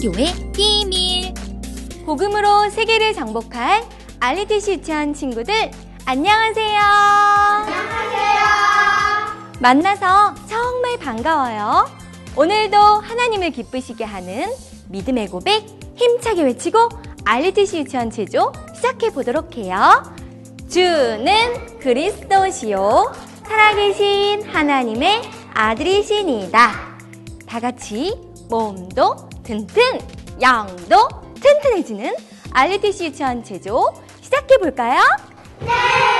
선교의 비밀. 복음으로 세계를 정복할 알리티시 유치원 친구들 안녕하세요. 안녕하세요. 만나서 정말 반가워요. 오늘도 하나님을 기쁘시게 하는 믿음의 고백 힘차게 외치고 알리티시 유치원 제조 시작해 보도록 해요. 주는 그리스도시요. 살아계신 하나님의 아들이시니다. 다 같이 몸도 튼튼, 영도 튼튼해지는 알리티시 유치원 제조 시작해 볼까요? 뛰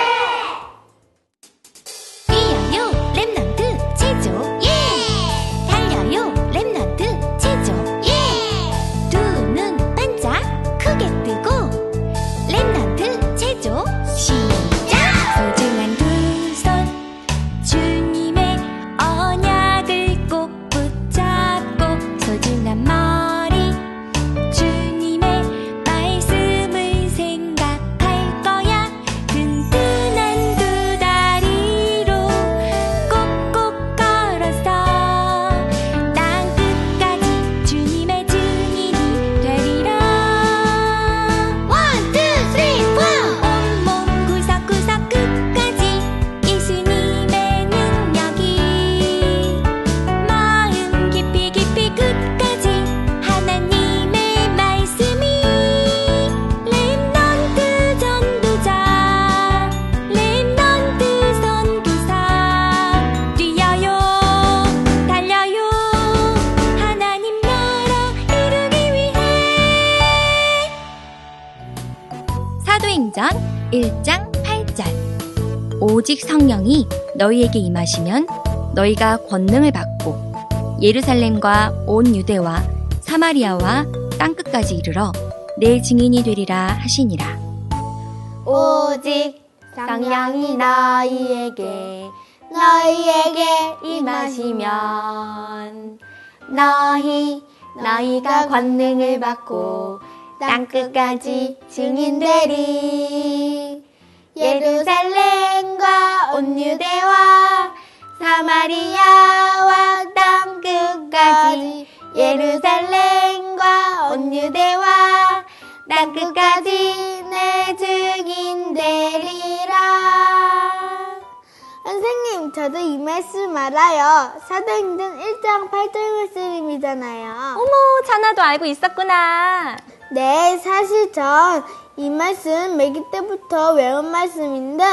너희에게 임하시면 너희가 권능을 받고 예루살렘과 온 유대와 사마리아와 땅끝까지 이르러 내 증인이 되리라 하시니라. 오직 성령이 너희에게 너희에게 임하시면 너희 너희가 권능을 받고 땅 끝까지 증인되리 예루살렘과 온 유대와 사마리아와 땅 끝까지 예루살렘과 온 유대와 땅 끝까지 내 증인 되리라. 선생님, 저도 이 말씀 알아요. 사도행전 1장 8절 말씀이잖아요. 어머, 자나도 알고 있었구나. 네, 사실 전 이 말씀 매기 때부터 외운 말씀인데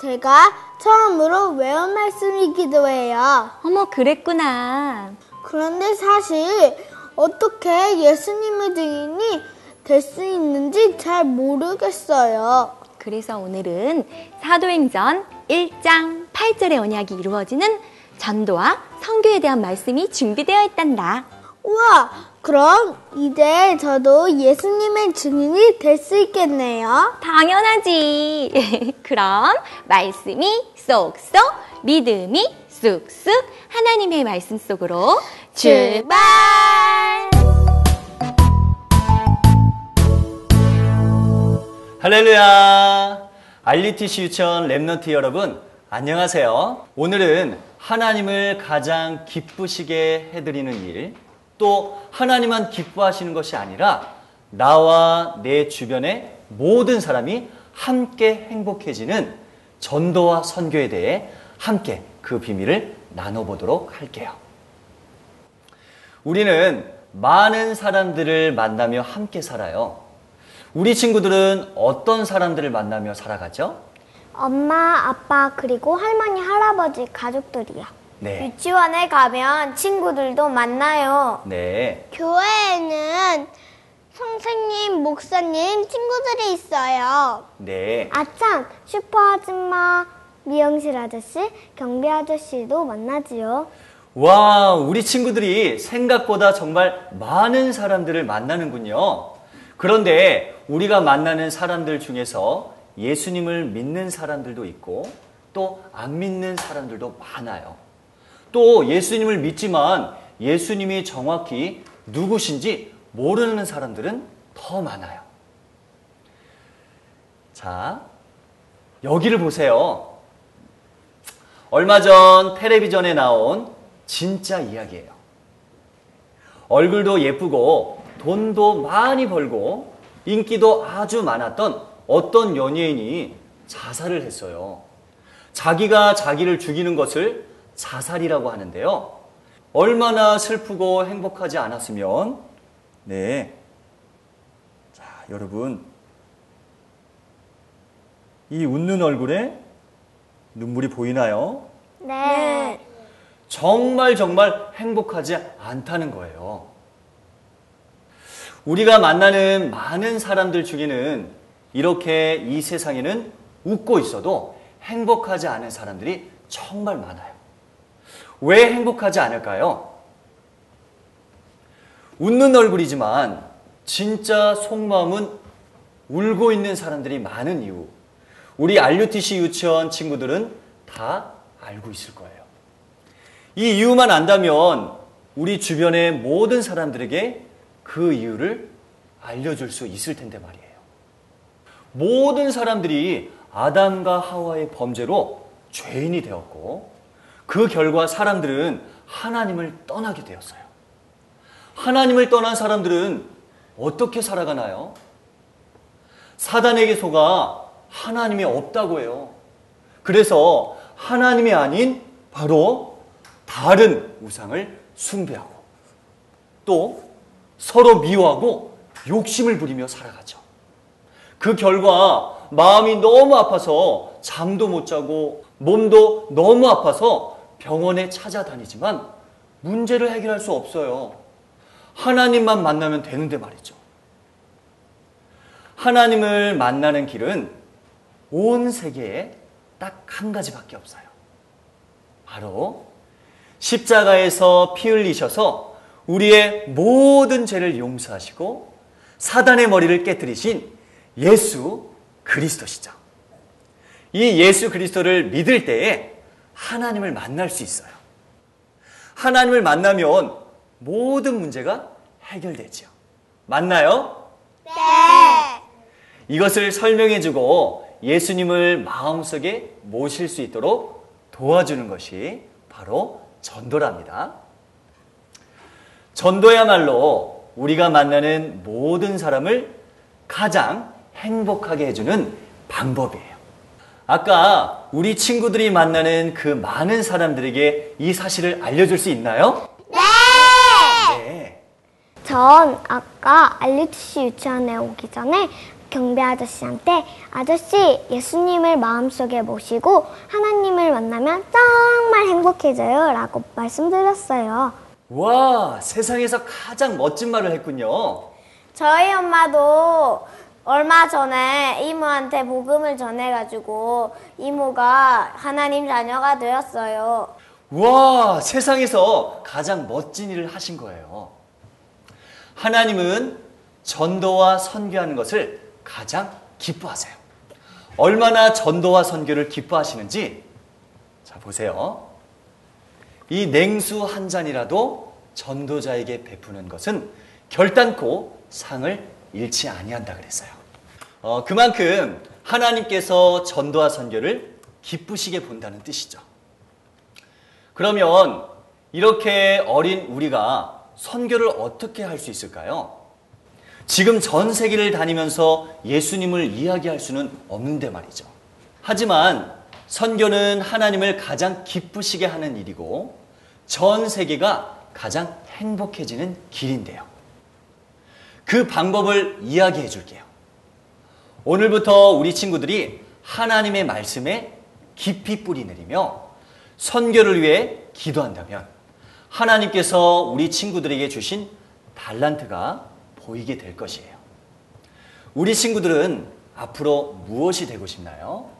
제가 처음으로 외운 말씀이기도 해요. 어머, 그랬구나. 그런데 사실 어떻게 예수님의 증인이 될 수 있는지 잘 모르겠어요. 그래서 오늘은 사도행전 1장 8절의 언약이 이루어지는 전도와 성교에 대한 말씀이 준비되어 있단다. 우와, 그럼 이제 저도 예수님의 증인이 될 수 있겠네요. 당연하지. 그럼 말씀이 쏙쏙, 믿음이 쑥쑥 하나님의 말씀 속으로 출발! 할렐루야! RUTC 유치원 Remnant 여러분, 안녕하세요. 오늘은 하나님을 가장 기쁘시게 해드리는 일, 또 하나님만 기뻐하시는 것이 아니라 나와 내 주변의 모든 사람이 함께 행복해지는 전도와 선교에 대해 함께 그 비밀을 나눠보도록 할게요. 우리는 많은 사람들을 만나며 함께 살아요. 우리 친구들은 어떤 사람들을 만나며 살아가죠? 엄마, 아빠, 그리고 할머니, 할아버지, 가족들이요. 네. 유치원에 가면 친구들도 만나요. 네. 교회에는 선생님, 목사님, 친구들이 있어요. 네. 아참, 슈퍼 아줌마, 미용실 아저씨, 경비 아저씨도 만나지요. 와, 우리 친구들이 생각보다 정말 많은 사람들을 만나는군요. 그런데 우리가 만나는 사람들 중에서 예수님을 믿는 사람들도 있고 또 안 믿는 사람들도 많아요. 또 예수님을 믿지만 예수님이 정확히 누구신지 모르는 사람들은 더 많아요. 자, 여기를 보세요. 얼마 전 텔레비전에 나온 진짜 이야기예요. 얼굴도 예쁘고 돈도 많이 벌고 인기도 아주 많았던 어떤 연예인이 자살을 했어요. 자기가 자기를 죽이는 것을 자살이라고 하는데요. 얼마나 슬프고 행복하지 않았으면, 네. 자, 여러분. 이 웃는 얼굴에 눈물이 보이나요? 네. 정말 정말 행복하지 않다는 거예요. 우리가 만나는 많은 사람들 중에는 이렇게 이 세상에는 웃고 있어도 행복하지 않은 사람들이 정말 많아요. 왜 행복하지 않을까요? 웃는 얼굴이지만 진짜 속마음은 울고 있는 사람들이 많은 이유. 우리 RUTC 유치원 친구들은 다 알고 있을 거예요. 이 이유만 안다면 우리 주변의 모든 사람들에게 그 이유를 알려줄 수 있을 텐데 말이에요. 모든 사람들이 아담과 하와의 범죄로 죄인이 되었고 그 결과 사람들은 하나님을 떠나게 되었어요. 하나님을 떠난 사람들은 어떻게 살아가나요? 사단에게 속아 하나님이 없다고 해요. 그래서 하나님이 아닌 바로 다른 우상을 숭배하고 또 서로 미워하고 욕심을 부리며 살아가죠. 그 결과 마음이 너무 아파서 잠도 못 자고 몸도 너무 아파서 병원에 찾아다니지만 문제를 해결할 수 없어요. 하나님만 만나면 되는데 말이죠. 하나님을 만나는 길은 온 세계에 딱 한 가지밖에 없어요. 바로 십자가에서 피 흘리셔서 우리의 모든 죄를 용서하시고 사단의 머리를 깨뜨리신 예수 그리스도시죠. 이 예수 그리스도를 믿을 때에 하나님을 만날 수 있어요. 하나님을 만나면 모든 문제가 해결되죠. 맞나요? 네. 이것을 설명해주고 예수님을 마음속에 모실 수 있도록 도와주는 것이 바로 전도랍니다. 전도야말로 우리가 만나는 모든 사람을 가장 행복하게 해주는 방법이에요. 아까 우리 친구들이 만나는 그 많은 사람들에게 이 사실을 알려줄 수 있나요? 네. 전 아까 알리투시 유치원에 오기 전에 경비 아저씨한테 아저씨 예수님을 마음속에 모시고 하나님을 만나면 정말 행복해져요 라고 말씀드렸어요. 와, 세상에서 가장 멋진 말을 했군요. 저희 엄마도 얼마 전에 이모한테 복음을 전해가지고 이모가 하나님 자녀가 되었어요. 와, 세상에서 가장 멋진 일을 하신 거예요. 하나님은 전도와 선교하는 것을 가장 기뻐하세요. 얼마나 전도와 선교를 기뻐하시는지 자 보세요. 이 냉수 한 잔이라도 전도자에게 베푸는 것은 결단코 상을 잃지 아니한다 그랬어요. 어, 그만큼 하나님께서 전도와 선교를 기쁘시게 본다는 뜻이죠. 그러면 이렇게 어린 우리가 선교를 어떻게 할 수 있을까요? 지금 전 세계를 다니면서 예수님을 이야기할 수는 없는데 말이죠. 하지만 선교는 하나님을 가장 기쁘시게 하는 일이고 전 세계가 가장 행복해지는 길인데요. 그 방법을 이야기해 줄게요. 오늘부터 우리 친구들이 하나님의 말씀에 깊이 뿌리 내리며 선교를 위해 기도한다면 하나님께서 우리 친구들에게 주신 달란트가 보이게 될 것이에요. 우리 친구들은 앞으로 무엇이 되고 싶나요?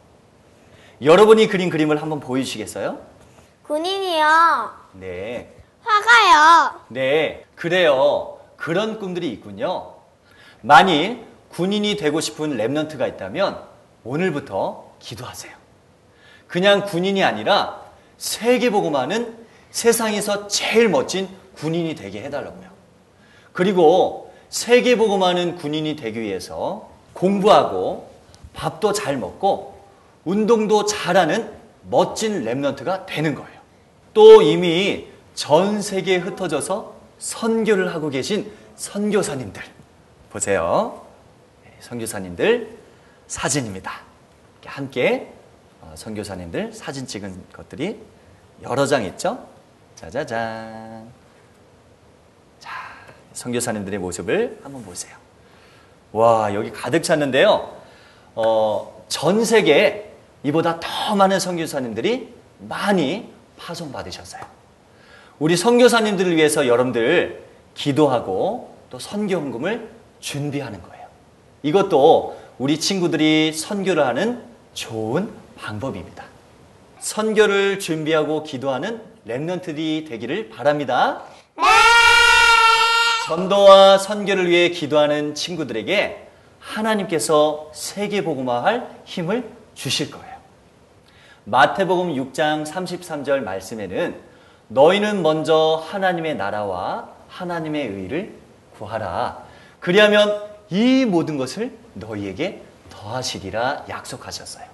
여러분이 그린 그림을 한번 보여주시겠어요? 군인이요. 네. 화가요. 네, 그래요. 그런 꿈들이 있군요. 만일 군인이 되고 싶은 랩런트가 있다면 오늘부터 기도하세요. 그냥 군인이 아니라 세계보고만은 세상에서 제일 멋진 군인이 되게 해달라고요. 그리고 세계보고만은 군인이 되기 위해서 공부하고 밥도 잘 먹고 운동도 잘하는 멋진 랩런트가 되는 거예요. 또 이미 전 세계에 흩어져서 선교를 하고 계신 선교사님들 보세요. 네, 선교사님들 사진입니다. 함께 어, 선교사님들 사진 찍은 것들이 여러 장 있죠? 짜자잔. 자, 선교사님들의 모습을 한번 보세요. 와, 여기 가득 찼는데요. 어, 전 세계에 이보다 더 많은 선교사님들이 많이 파송받으셨어요. 우리 선교사님들을 위해서 여러분들 기도하고 또 선교 헌금을 준비하는 거예요. 이것도 우리 친구들이 선교를 하는 좋은 방법입니다. 선교를 준비하고 기도하는 랩런트들이 되기를 바랍니다. 전도와 선교를 위해 기도하는 친구들에게 하나님께서 세계복음화할 힘을 주실 거예요. 마태복음 6장 33절 말씀에는 너희는 먼저 하나님의 나라와 하나님의 의를 구하라. 그리하면 이 모든 것을 너희에게 더하시리라 약속하셨어요.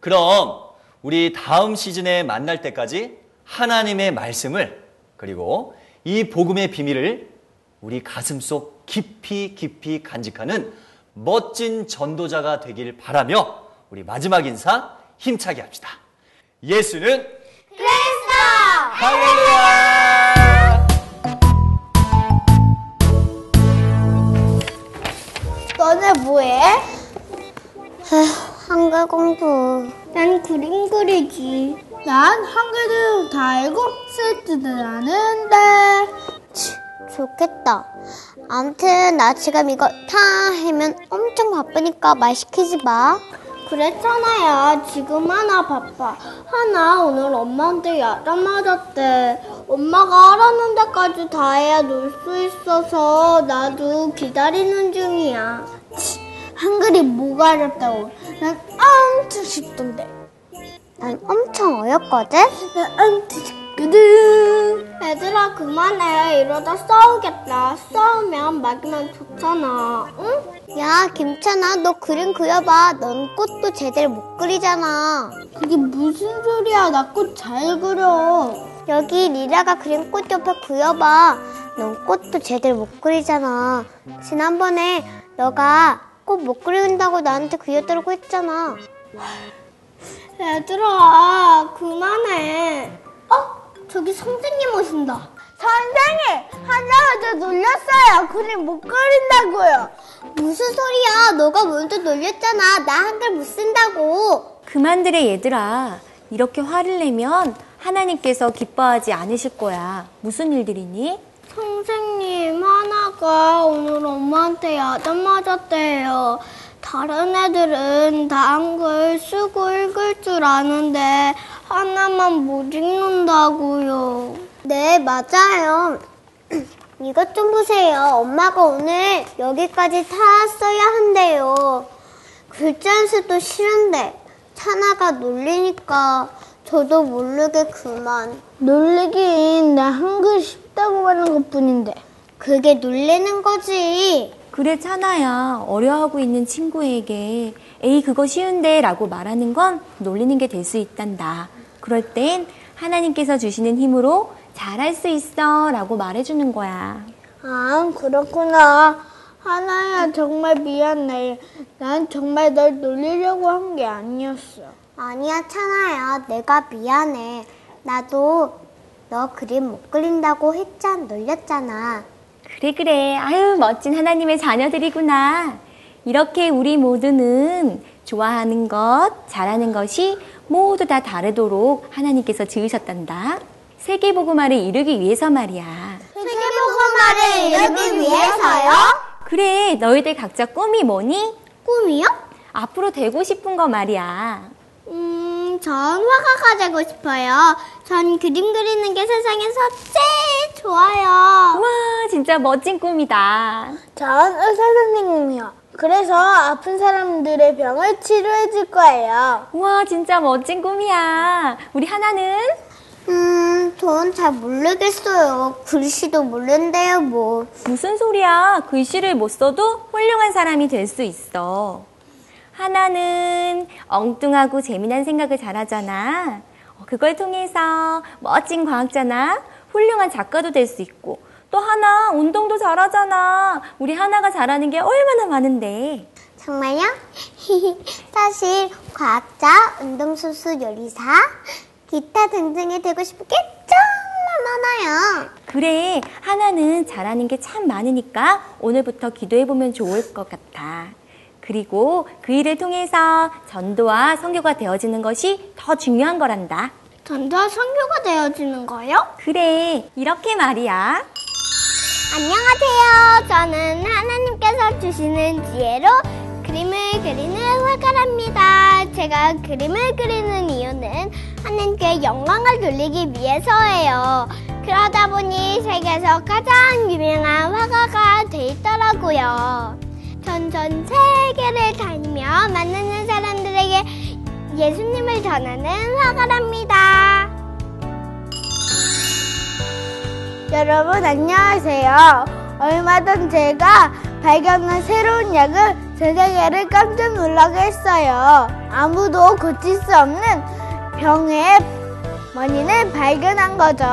그럼 우리 다음 시즌에 만날 때까지 하나님의 말씀을 그리고 이 복음의 비밀을 우리 가슴 속 깊이 깊이 간직하는 멋진 전도자가 되길 바라며 우리 마지막 인사 힘차게 합시다. 예수는! 할렐루야! 너네 뭐해? 한글 공부. 난 그림 그리지. 난 한글도 다 알고 쓸 줄은 아는데. 좋겠다. 암튼 나 지금 이거 다 하면 엄청 바쁘니까 말 시키지 마. 그랬잖아요. 지금 하나 바빠. 하나 오늘 엄마한테 야단 맞았대. 엄마가 하라는 데까지 다 해야 놀 수 있어서 나도 기다리는 중이야. 치, 한글이 뭐가 어렵다고. 난 엄청 쉽던데. 난 엄청 어렵거든. 난 엄청 쉽거든. 얘들아 그만해. 이러다 싸우겠다. 싸우면 막으면 좋잖아. 응? 야, 김찬아, 너 그림 그려봐. 넌 꽃도 제대로 못 그리잖아. 그게 무슨 소리야. 나 꽃 잘 그려. 여기 리라가 그린 꽃 옆에 그려봐. 넌 꽃도 제대로 못 그리잖아. 지난번에 너가 꽃 못 그린다고 나한테 그려달라고 했잖아. 얘들아, 그만해. 어? 저기 선생님 오신다. 선생님, 하나가 저 놀렸어요. 그림 못 그린다고요. 무슨 소리야? 너가 먼저 놀렸잖아. 나 한글 못 쓴다고. 그만들의 얘들아. 이렇게 화를 내면 하나님께서 기뻐하지 않으실 거야. 무슨 일들이니? 선생님, 하나가 오늘 엄마한테 야단 맞았대요. 다른 애들은 다 한글 쓰고 읽을 줄 아는데 하나만 못 읽는다고요. 네, 맞아요. 이것 좀 보세요. 엄마가 오늘 여기까지 다 써야 한대요. 글자 수도 싫은데 찬아가 놀리니까 저도 모르게 그만. 놀리긴 나 한글 쉽다고 하는 것 뿐인데. 그게 놀리는 거지. 그래, 찬아야. 어려하고 있는 친구에게 에이, 그거 쉬운데 라고 말하는 건 놀리는 게 될 수 있단다. 그럴 땐 하나님께서 주시는 힘으로 잘할 수 있어 라고 말해주는 거야. 아, 그렇구나. 하나야, 정말 미안해. 난 정말 널 놀리려고 한 게 아니었어. 아니야, 찬아야. 내가 미안해. 나도 너 그림 못 그린다고 했잖아. 놀렸잖아. 그래, 그래. 아유, 멋진 하나님의 자녀들이구나. 이렇게 우리 모두는 좋아하는 것, 잘하는 것이 모두 다 다르도록 하나님께서 지으셨단다. 세계복음화를 이루기 위해서 말이야. 세계복음화를 이루기 위해서요? 그래, 너희들 각자 꿈이 뭐니? 꿈이요? 앞으로 되고 싶은 거 말이야. 음, 전 화가가 되고 싶어요. 전 그림 그리는 게 세상에서 제일 좋아요. 와, 진짜 멋진 꿈이다. 전 의사 선생님이요. 그래서 아픈 사람들의 병을 치료해 줄 거예요. 와, 진짜 멋진 꿈이야. 우리 하나는? 음, 전 잘 모르겠어요. 글씨도 모른대요, 뭐. 무슨 소리야? 글씨를 못 써도 훌륭한 사람이 될 수 있어. 하나는 엉뚱하고 재미난 생각을 잘하잖아. 어, 그걸 통해서 멋진 과학자나 훌륭한 작가도 될 수 있고, 또 하나 운동도 잘하잖아. 우리 하나가 잘하는 게 얼마나 많은데. 정말요? 사실 과학자, 운동선수, 요리사, 기타 등등이 되고 싶은 게 정말 많아요. 그래, 하나는 잘하는 게 참 많으니까 오늘부터 기도해보면 좋을 것 같아. 그리고 그 일을 통해서 전도와 성교가 되어지는 것이 더 중요한 거란다. 전도와 선교가 되어지는 거요? 그래, 이렇게 말이야. 안녕하세요. 저는 하나님께서 주시는 지혜로 그림을 그리는 화가랍니다. 제가 그림을 그리는 이유는 하나님께 영광을 돌리기 위해서예요. 그러다 보니 세계에서 가장 유명한 화가가 돼 있더라고요. 전 전 세계를 다니며 만나는 사람들에게 예수님을 전하는 화가랍니다. 여러분 안녕하세요. 얼마 전 제가 발견한 새로운 약을 제 세계를 깜짝 놀라게 했어요. 아무도 고칠 수 없는 병의 원인을 발견한 거죠.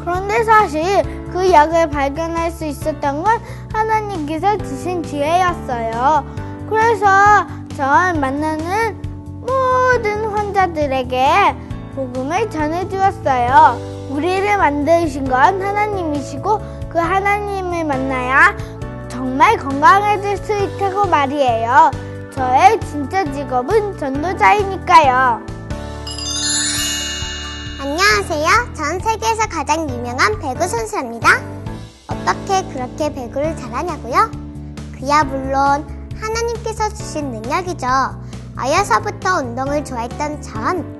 그런데 사실 그 약을 발견할 수 있었던 건 하나님께서 주신 지혜였어요. 그래서 전 만나는 모든 환자들에게 복음을 전해주었어요. 우리를 만드신 건 하나님이시고 그 하나님을 만나야 정말 건강해질 수 있다고 말이에요. 저의 진짜 직업은 전도자이니까요. 안녕하세요. 전 세계에서 가장 유명한 배구 선수입니다. 어떻게 그렇게 배구를 잘하냐고요? 그야 물론 하나님께서 주신 능력이죠. 어려서부터 운동을 좋아했던 전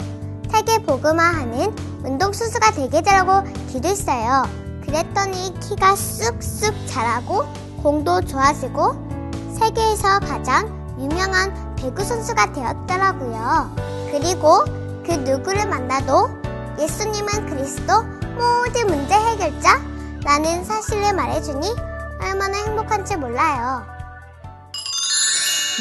세계 복음화하는 운동 선수가 되게 되라고 기도했어요. 그랬더니 키가 쑥쑥 자라고 공도 좋아지고 세계에서 가장 유명한 배구 선수가 되었더라고요. 그리고 그 누구를 만나도 예수님은 그리스도 모든 문제 해결자 라는 사실을 말해주니 얼마나 행복한지 몰라요.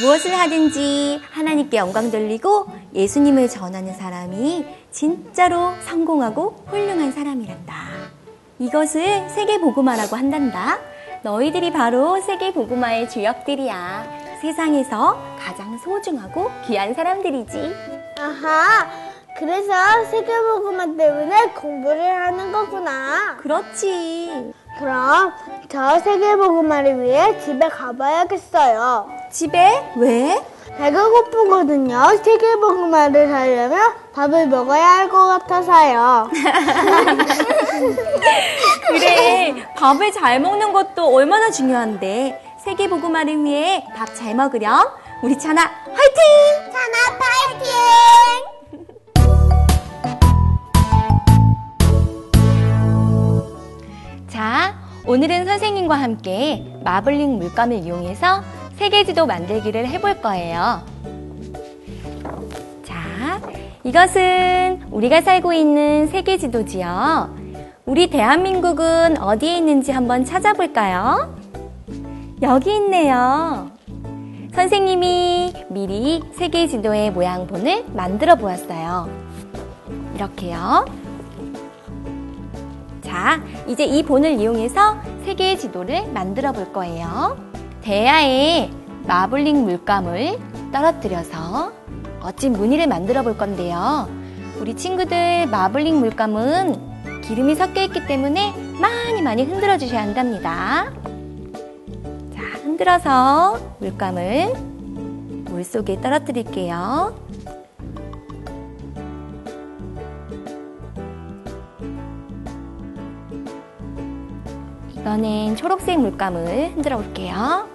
무엇을 하든지 하나님께 영광 돌리고 예수님을 전하는 사람이 진짜로 성공하고 훌륭한 사람이란다. 이것을 세계보고마라고 한단다. 너희들이 바로 세계보고마의 주역들이야. 세상에서 가장 소중하고 귀한 사람들이지. 아하, 그래서 세계보고만 때문에 공부를 하는 거구나. 그렇지. 그럼 저 세계보고만을 위해 집에 가봐야겠어요. 집에 왜? 배가 고프거든요. 세계보고만을 하려면 밥을 먹어야 할 것 같아서요. 그래. 밥을 잘 먹는 것도 얼마나 중요한데. 세계보고마를 위해 밥 잘 먹으렴. 우리 찬아 화이팅! 찬아 파이팅! 자, 오늘은 선생님과 함께 마블링 물감을 이용해서 세계지도 만들기를 해볼 거예요. 자, 이것은 우리가 살고 있는 세계지도지요. 우리 대한민국은 어디에 있는지 한번 찾아볼까요? 여기 있네요. 선생님이 미리 세계지도의 모양본을 만들어 보았어요. 이렇게요. 자, 이제 이 본을 이용해서 세계의 지도를 만들어 볼 거예요. 대야에 마블링 물감을 떨어뜨려서 멋진 무늬를 만들어 볼 건데요. 우리 친구들 마블링 물감은 기름이 섞여 있기 때문에 많이 많이 흔들어 주셔야 한답니다. 자, 흔들어서 물감을 물 속에 떨어뜨릴게요. 이번엔 초록색 물감을 흔들어 볼게요.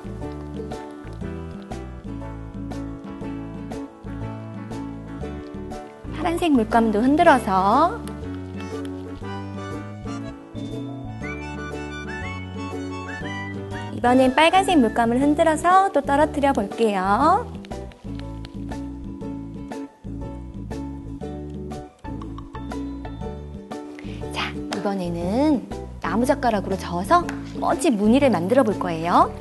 파란색 물감도 흔들어서 이번엔 빨간색 물감을 흔들어서 또 떨어뜨려 볼게요. 자, 이번에는 나무젓가락으로 저어서 멋진 무늬를 만들어 볼 거예요.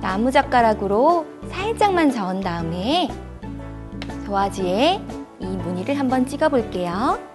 나무젓가락으로 살짝만 저은 다음에 도화지에 이 무늬를 한번 찍어 볼게요.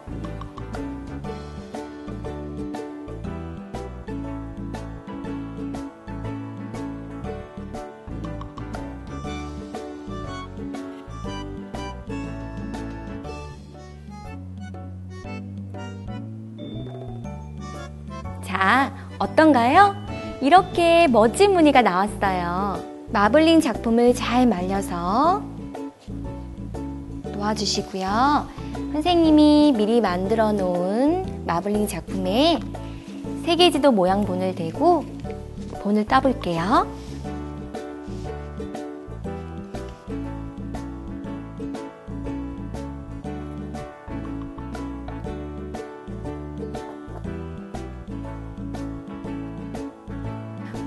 어떤가요? 이렇게 멋진 무늬가 나왔어요. 마블링 작품을 잘 말려서 놓아주시고요. 선생님이 미리 만들어 놓은 마블링 작품에 세계지도 모양 본을 대고 본을 따볼게요.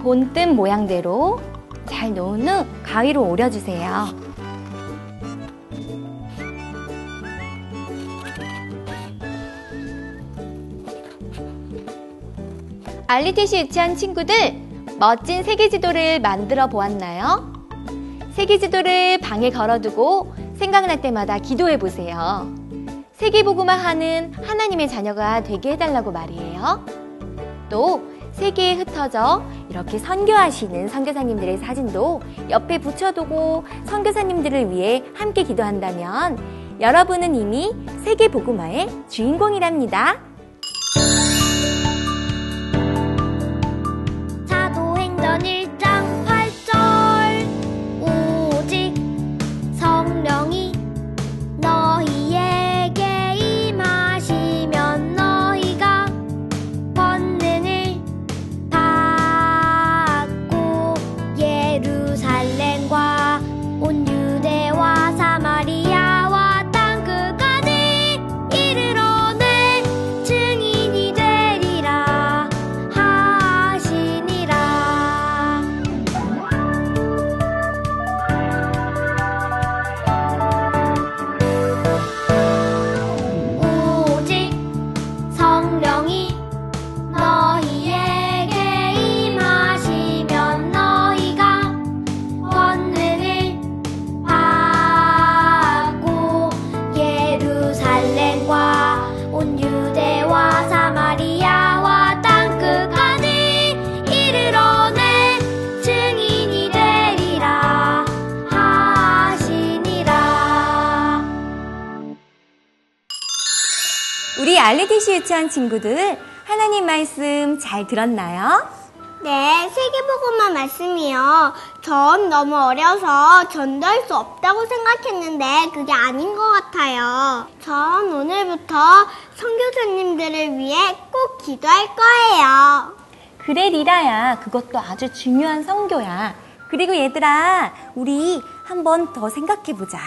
본뜬 모양대로 잘 놓은 후 가위로 오려주세요. 알리티시 유치한 친구들 멋진 세계지도를 만들어 보았나요? 세계지도를 방에 걸어두고 생각날 때마다 기도해 보세요. 세계보고만 하는 하나님의 자녀가 되게 해달라고 말이에요. 또 세계에 흩어져 이렇게 선교하시는 선교사님들의 사진도 옆에 붙여두고 선교사님들을 위해 함께 기도한다면 여러분은 이미 세계 복음화의 주인공이랍니다. 유치한 친구들 하나님 말씀 잘 들었나요? 네, 세계보고만 말씀이요. 전 너무 어려서 전도할 수 없다고 생각했는데 그게 아닌 것 같아요. 전 오늘부터 선교사님들을 위해 꼭 기도할 거예요. 그래 리라야 그것도 아주 중요한 성교야 그리고 얘들아 우리 한 번 더 생각해 보자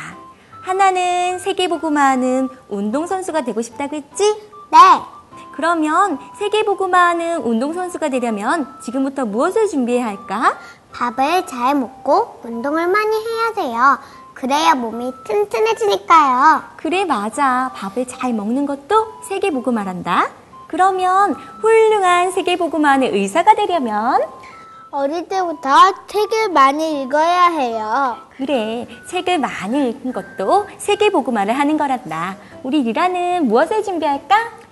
하나는 세계보고마하는 운동선수가 되고 싶다고 했지? 네, 그러면 세계보고마하는 운동선수가 되려면 지금부터 무엇을 준비해야 할까? 밥을 잘 먹고 운동을 많이 해야 돼요. 그래야 몸이 튼튼해지니까요. 그래 맞아 밥을 잘 먹는 것도 세계보고마란다 그러면 훌륭한 세계보고마하는 의사가 되려면 어릴 때부터 책을 많이 읽어야 해요. 그래, 책을 많이 읽은 것도 세계보고마를 하는 거란다. 우리 리라는 무엇을 준비할까?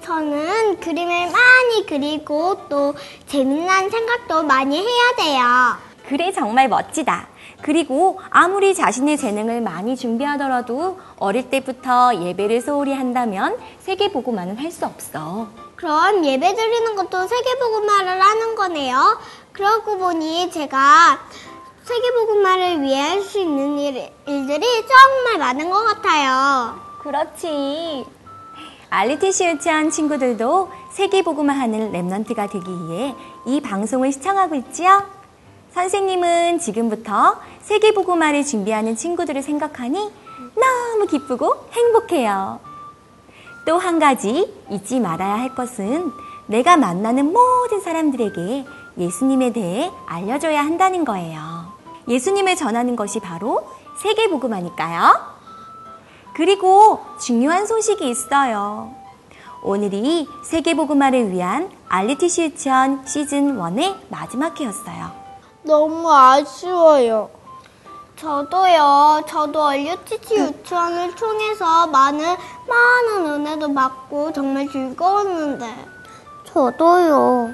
음, 저는 그림을 많이 그리고 또 재미난 생각도 많이 해야 돼요. 그래, 정말 멋지다. 그리고 아무리 자신의 재능을 많이 준비하더라도 어릴 때부터 예배를 소홀히 한다면 세계보고마는 할수 없어. 그럼 예배 드리는 것도 세계복음화를 하는 거네요. 그러고 보니 제가 세계복음화를 위해 할 수 있는 일, 일들이 정말 많은 것 같아요. 그렇지. 알리티시 유치한 친구들도 세계보고마 하는 랩넌트가 되기 위해 이 방송을 시청하고 있지요? 선생님은 지금부터 세계보고마를 준비하는 친구들을 생각하니 너무 기쁘고 행복해요. 또 한 가지 잊지 말아야 할 것은 내가 만나는 모든 사람들에게 예수님에 대해 알려줘야 한다는 거예요. 예수님을 전하는 것이 바로 세계보고마니까요. 그리고 중요한 소식이 있어요. 오늘이 세계보고마를 위한 알리티시 유치원 시즌 1의 마지막 회였어요. 너무 아쉬워요. 저도요. 저도 얼류티치 유치원을 통해서 많은 많은 은혜도 받고 정말 즐거웠는데. 저도요.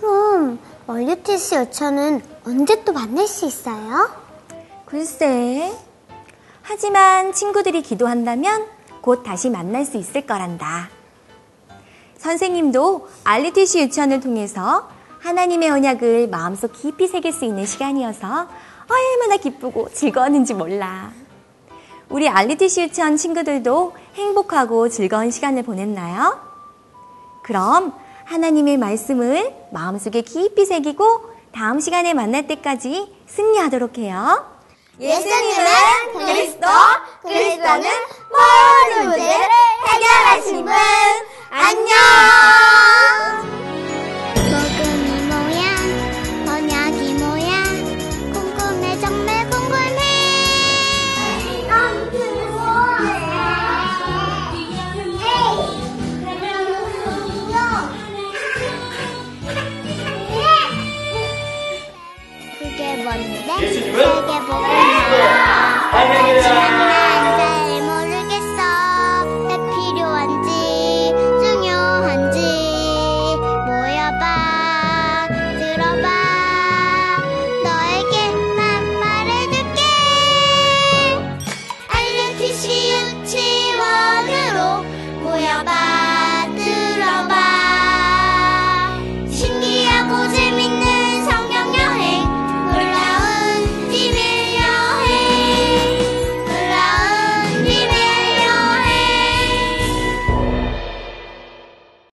그럼 얼류티스 유치원은 언제 또 만날 수 있어요? 글쎄. 하지만 친구들이 기도한다면 곧 다시 만날 수 있을 거란다. 선생님도 알리티시 유치원을 통해서 하나님의 언약을 마음속 깊이 새길 수 있는 시간이어서 얼마나 기쁘고 즐거웠는지 몰라. 우리 알리티시 유치원 친구들도 행복하고 즐거운 시간을 보냈나요? 그럼 하나님의 말씀을 마음속에 깊이 새기고 다음 시간에 만날 때까지 승리하도록 해요. 예수님은 그리스도, 그리스도는 모든 문제를 해결하신 분. 안녕!